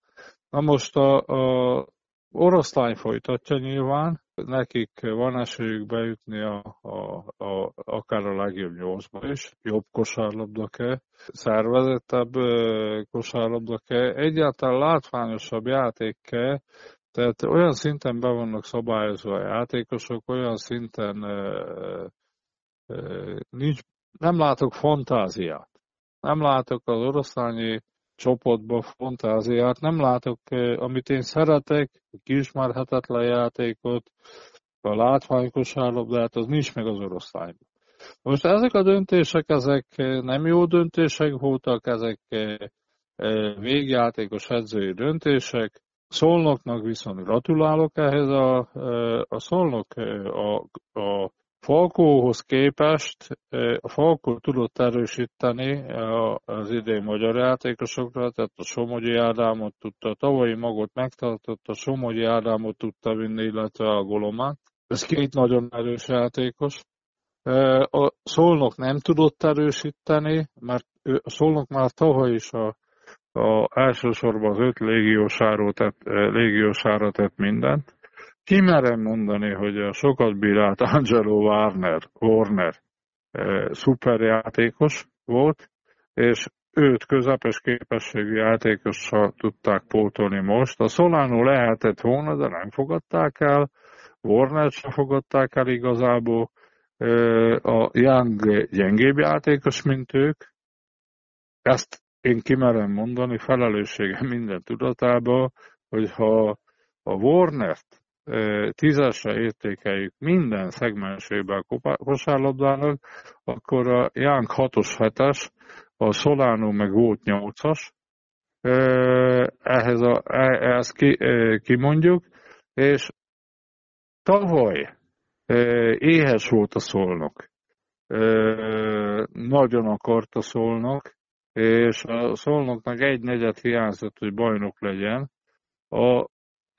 Na most a, a oroszlány folytatja nyilván, nekik van esélyük bejutni a, a, a, akár a legjobb nyolcba is, jobb kosárlabda-e, szervezettebb kosárlabda-e, egyáltalán látványosabb játék-e, tehát olyan szinten be vannak szabályozva a játékosok, olyan szinten nincs, nem látok fantáziát. Nem látok az oroszlányi csoportba fantáziát. Nem látok, amit én szeretek, kiismerhetetlen játékot, a látványkosárlabdát, az nincs meg az oroszlányban. Most ezek a döntések, ezek nem jó döntések voltak, ezek végjátékos edzői döntések. Szolnoknak viszont gratulálok ehhez a, a Szolnok a, a Falkóhoz képest a Falkó tudott erősíteni az idén magyar játékosokra, tehát a Somogyi Ádámot tudta, a tavalyi magot megtartotta, a Somogyi Ádámot tudta vinni, illetve a Golomát. Ez két nagyon erős játékos. A Szolnok nem tudott erősíteni, mert a Szolnok már tavaly is a, a elsősorban az öt légiósára tett, légiósára tett mindent. Kimerem mondani, hogy a sokat bírált Angelo Warner, Warner szuperjátékos volt, és őt közepes képességű játékossal tudták pótolni most. A Solano lehetett volna, de nem fogadták el, Warner sem fogadták el igazából, a Young gyengébb játékos, mint ők. Ezt én kimerem mondani, felelőssége minden tudatában, hogy ha a Warnert tízesre értékeljük minden szegmensében a kosárlabdának, akkor a Young 6-os 7-es, a Solano meg volt 8-as, ehhez a, e, ezt ki, kimondjuk, és tavaly éhes volt a szolnok. Nagyon akart a szolnok, és a szolnoknak egy negyed hiányzott, hogy bajnok legyen. A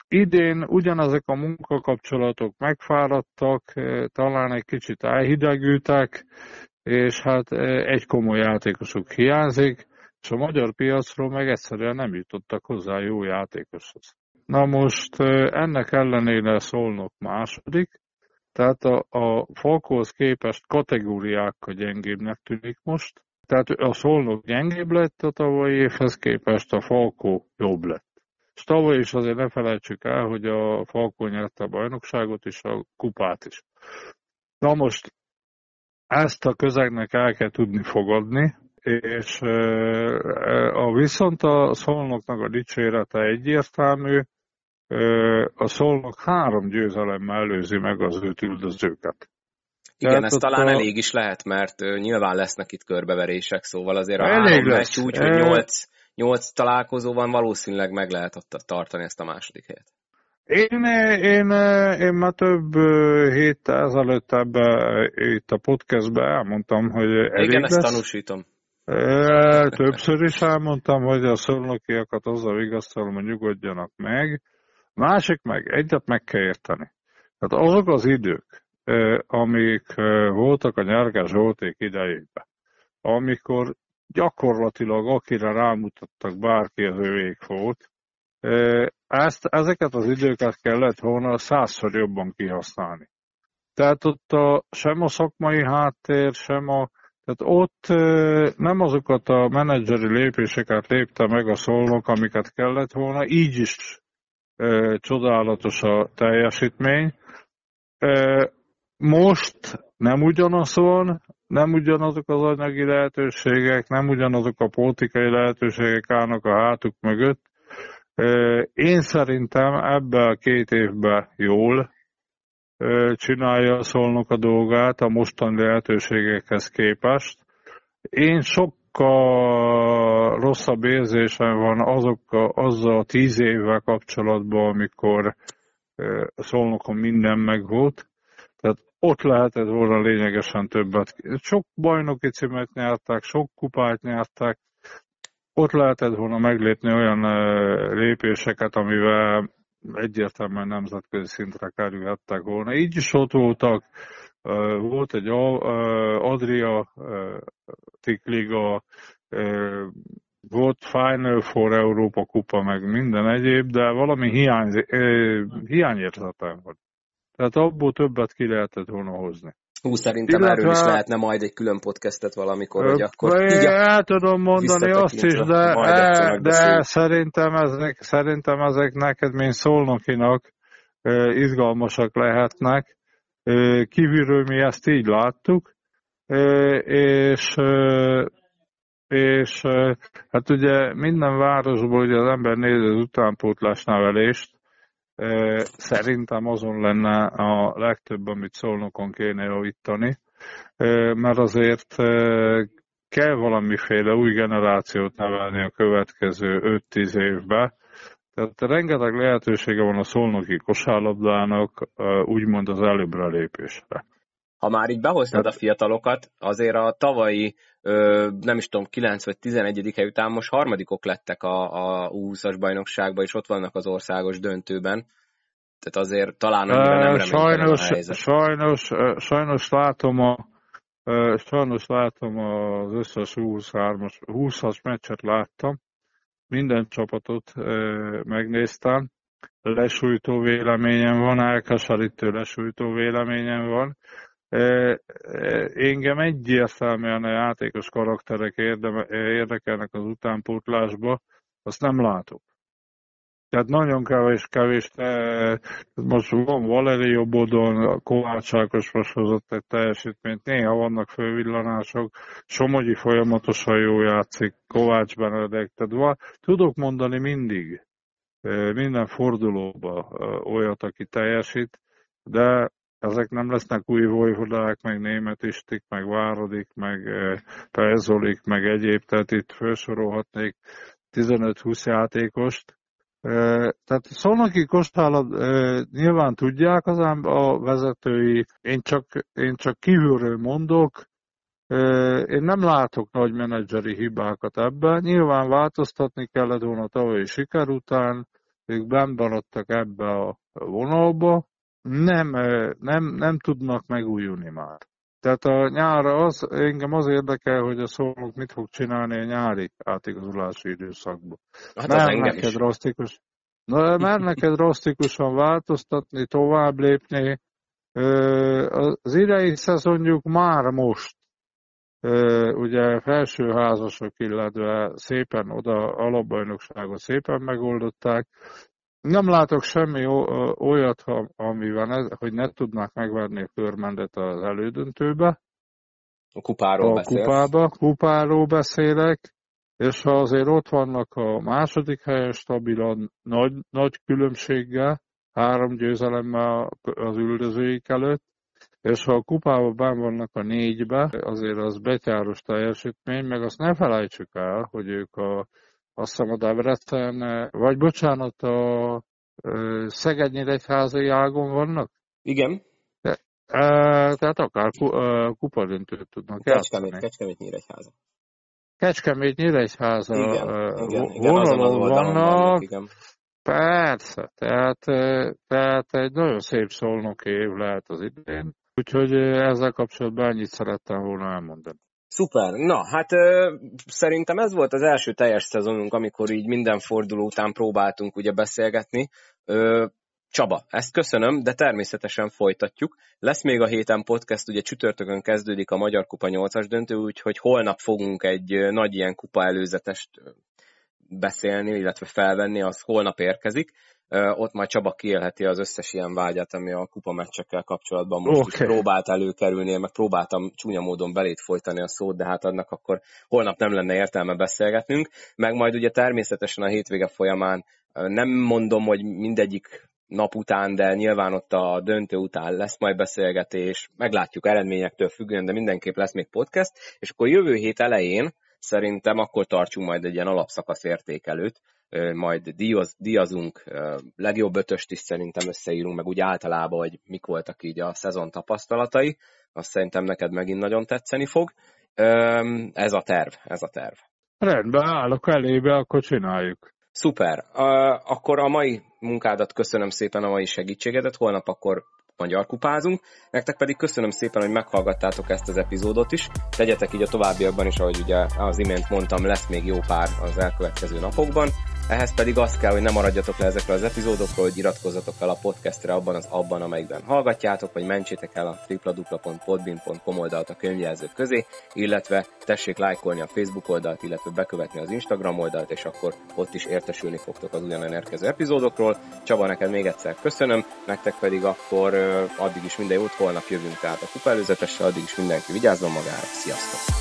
idén ugyanezek a munkakapcsolatok megfáradtak, talán egy kicsit elhidegültek, és hát egy komoly játékosuk hiányzik, és a magyar piacról meg egyszerűen nem jutottak hozzá jó játékoshoz. Na most ennek ellenére szólnok második, tehát a, a Falkóhoz képest kategóriákkal gyengébbnek tűnik most. Tehát a Szolnok gyengébb lett a tavalyi évhez képest, a Falkó jobb lett. És tavaly is azért ne felejtsük el, hogy a Falkó nyerte a bajnokságot és a kupát is. Na most ezt a közegnek el kell tudni fogadni, és a viszont a Szolnoknak a dicsérete egyértelmű, a Szolnok három győzelemmel előzi meg az őt üldözőket. Igen, Tehát ez talán a... elég is lehet, mert nyilván lesznek itt körbeverések, szóval azért a elég három lesz. meccs úgy, hogy nyolc, nyolc találkozóban valószínűleg meg lehet ott tartani ezt a második helyet. Én, én, én már több héttel ezelőtt ebbe, itt a podcastben elmondtam, hogy elég Igen, lesz. ezt tanúsítom. Többször is elmondtam, hogy a szolnokiakat azzal vigasztalom, hogy nyugodjanak meg, Másik meg, egyet meg kell érteni. Tehát azok az idők, amik voltak a nyerges Zsolték idejében, amikor gyakorlatilag akire rámutattak bárki az övék volt, ezt, ezeket az időket kellett volna százszor jobban kihasználni. Tehát ott a, sem a szakmai háttér, sem a... Tehát ott nem azokat a menedzseri lépéseket lépte meg a szolnok, amiket kellett volna, így is csodálatos a teljesítmény. Most nem ugyanaz van, nem ugyanazok az anyagi lehetőségek, nem ugyanazok a politikai lehetőségek állnak a hátuk mögött. Én szerintem ebbe a két évben jól csinálja a szolnok a dolgát a mostani lehetőségekhez képest. Én sok sokkal rosszabb érzésem van azokkal, azzal a tíz évvel kapcsolatban, amikor Szolnokon minden megvolt. Ott lehetett volna lényegesen többet. Sok bajnoki címet nyerták, sok kupát nyerták. Ott lehetett volna meglépni olyan lépéseket, amivel egyértelműen nemzetközi szintre kerülhettek volna. Így is ott voltak volt egy Adria Tikliga, volt Final for Európa kupa, meg minden egyéb, de valami hiány, hiányérzetem volt. Tehát abból többet ki lehetett volna hozni. Hú, szerintem Illetve... erről is lehetne majd egy külön podcastet valamikor, hogy akkor... Így el tudom mondani azt is, de, e, de szerintem, ezek, szerintem ezek neked, mint szólnokinak izgalmasak lehetnek, Kívülről mi ezt így láttuk, és, és hát ugye minden városból ugye az ember nézi az utánpótlás nevelést, szerintem azon lenne a legtöbb, amit szolnokon kéne javítani. mert azért kell valamiféle új generációt nevelni a következő 5-10 évben. Tehát rengeteg lehetősége van a szolnoki kosárlabdának úgymond az előbbre lépésre. Ha már így behoztad a fiatalokat, azért a tavalyi, nem is tudom, 9 vagy 11. hely után most harmadikok lettek a, a U20-as bajnokságban, és ott vannak az országos döntőben. Tehát azért talán annyira nem sajnos, a. Sajnos, sajnos látom a sajnos látom az összes 23-as, 20-as meccset láttam, minden csapatot megnéztem, lesújtó véleményem van, elkeserítő lesújtó véleményem van. Engem egyértelműen a játékos karakterek érdekelnek az utánpótlásba, azt nem látok. Tehát nagyon kevés, kevés, most van Valeri Jobbodon, Kovács Ákos most hozott egy teljesítményt, néha vannak fővillanások, Somogyi folyamatosan jó játszik, Kovács Benedek, tehát van, tudok mondani mindig, minden fordulóba olyat, aki teljesít, de ezek nem lesznek új vojvodák, meg német istik, meg várodik, meg pezolik, meg egyéb, tehát itt felsorolhatnék 15-20 játékost, tehát Szolnoki Kostálat nyilván tudják az a vezetői, én csak, én csak kívülről mondok, én nem látok nagy menedzseri hibákat ebben. Nyilván változtatni kellett volna tavalyi siker után, ők bent maradtak ebbe a vonalba, nem, nem, nem tudnak megújulni már. Tehát a nyárra az, engem az érdekel, hogy a szolnok mit fog csinálni a nyári átigazolási időszakban. Hát mert neked drasztikus, na, mert neked drasztikusan változtatni, tovább lépni. Az idei szezonjuk már most, ugye felsőházasok, illetve szépen oda alapbajnokságot szépen megoldották, nem látok semmi olyat, amivel ne, hogy ne tudnák megverni a körmendet az elődöntőbe. A kupáról a kupába, kupáról beszélek, és ha azért ott vannak a második helyen stabilan nagy, nagy különbséggel, három győzelemmel az üldözőik előtt, és ha a kupában benn vannak a négybe, azért az betyáros teljesítmény, meg azt ne felejtsük el, hogy ők a azt hiszem a Debrecen, vagy bocsánat, a Szegednyíregyházai ágon vannak? Igen. De, e, tehát akár kupadöntőt tudnak Kecskemét, játszani. Kecskemét Nyíregyháza. Kecskemét Nyíregyháza igen, igen, igen, vonalon vannak. Igen. Persze, tehát, tehát egy nagyon szép szolnok év lehet az idén. Úgyhogy ezzel kapcsolatban ennyit szerettem volna elmondani. Szuper. Na, hát ö, szerintem ez volt az első teljes szezonunk, amikor így minden forduló után próbáltunk ugye beszélgetni. Ö, Csaba, ezt köszönöm, de természetesen folytatjuk. Lesz még a héten podcast, ugye csütörtökön kezdődik a Magyar Kupa 8-as döntő, úgyhogy holnap fogunk egy nagy ilyen kupa előzetest beszélni, illetve felvenni, az holnap érkezik ott majd Csaba kiélheti az összes ilyen vágyat, ami a kupa meccsekkel kapcsolatban most okay. is próbált előkerülni, meg próbáltam csúnya módon belét folytani a szót, de hát annak akkor holnap nem lenne értelme beszélgetnünk, meg majd ugye természetesen a hétvége folyamán nem mondom, hogy mindegyik nap után, de nyilván ott a döntő után lesz majd beszélgetés, meglátjuk eredményektől függően, de mindenképp lesz még podcast, és akkor jövő hét elején szerintem akkor tartsunk majd egy ilyen alapszakasz értékelőt, majd díjaz, díjazunk, legjobb ötöst is szerintem összeírunk, meg úgy általában, hogy mik voltak így a szezon tapasztalatai, azt szerintem neked megint nagyon tetszeni fog. Ez a terv, ez a terv. Rendben, állok elébe, akkor csináljuk. Szuper. Akkor a mai munkádat köszönöm szépen, a mai segítségedet. Holnap akkor magyar kupázunk. Nektek pedig köszönöm szépen, hogy meghallgattátok ezt az epizódot is. Tegyetek így a továbbiakban is, ahogy ugye az imént mondtam, lesz még jó pár az elkövetkező napokban. Ehhez pedig az kell, hogy ne maradjatok le ezekről az epizódokról, hogy iratkozzatok fel a podcastre abban az abban, amelyikben hallgatjátok, vagy mentsétek el a www.podbin.com oldalt a könyvjelzők közé, illetve tessék lájkolni a Facebook oldalt, illetve bekövetni az Instagram oldalt, és akkor ott is értesülni fogtok az ugyanen érkező epizódokról. Csaba, neked még egyszer köszönöm, nektek pedig akkor addig is minden jót, holnap jövünk tehát a kupa addig is mindenki vigyázzon magára, sziasztok!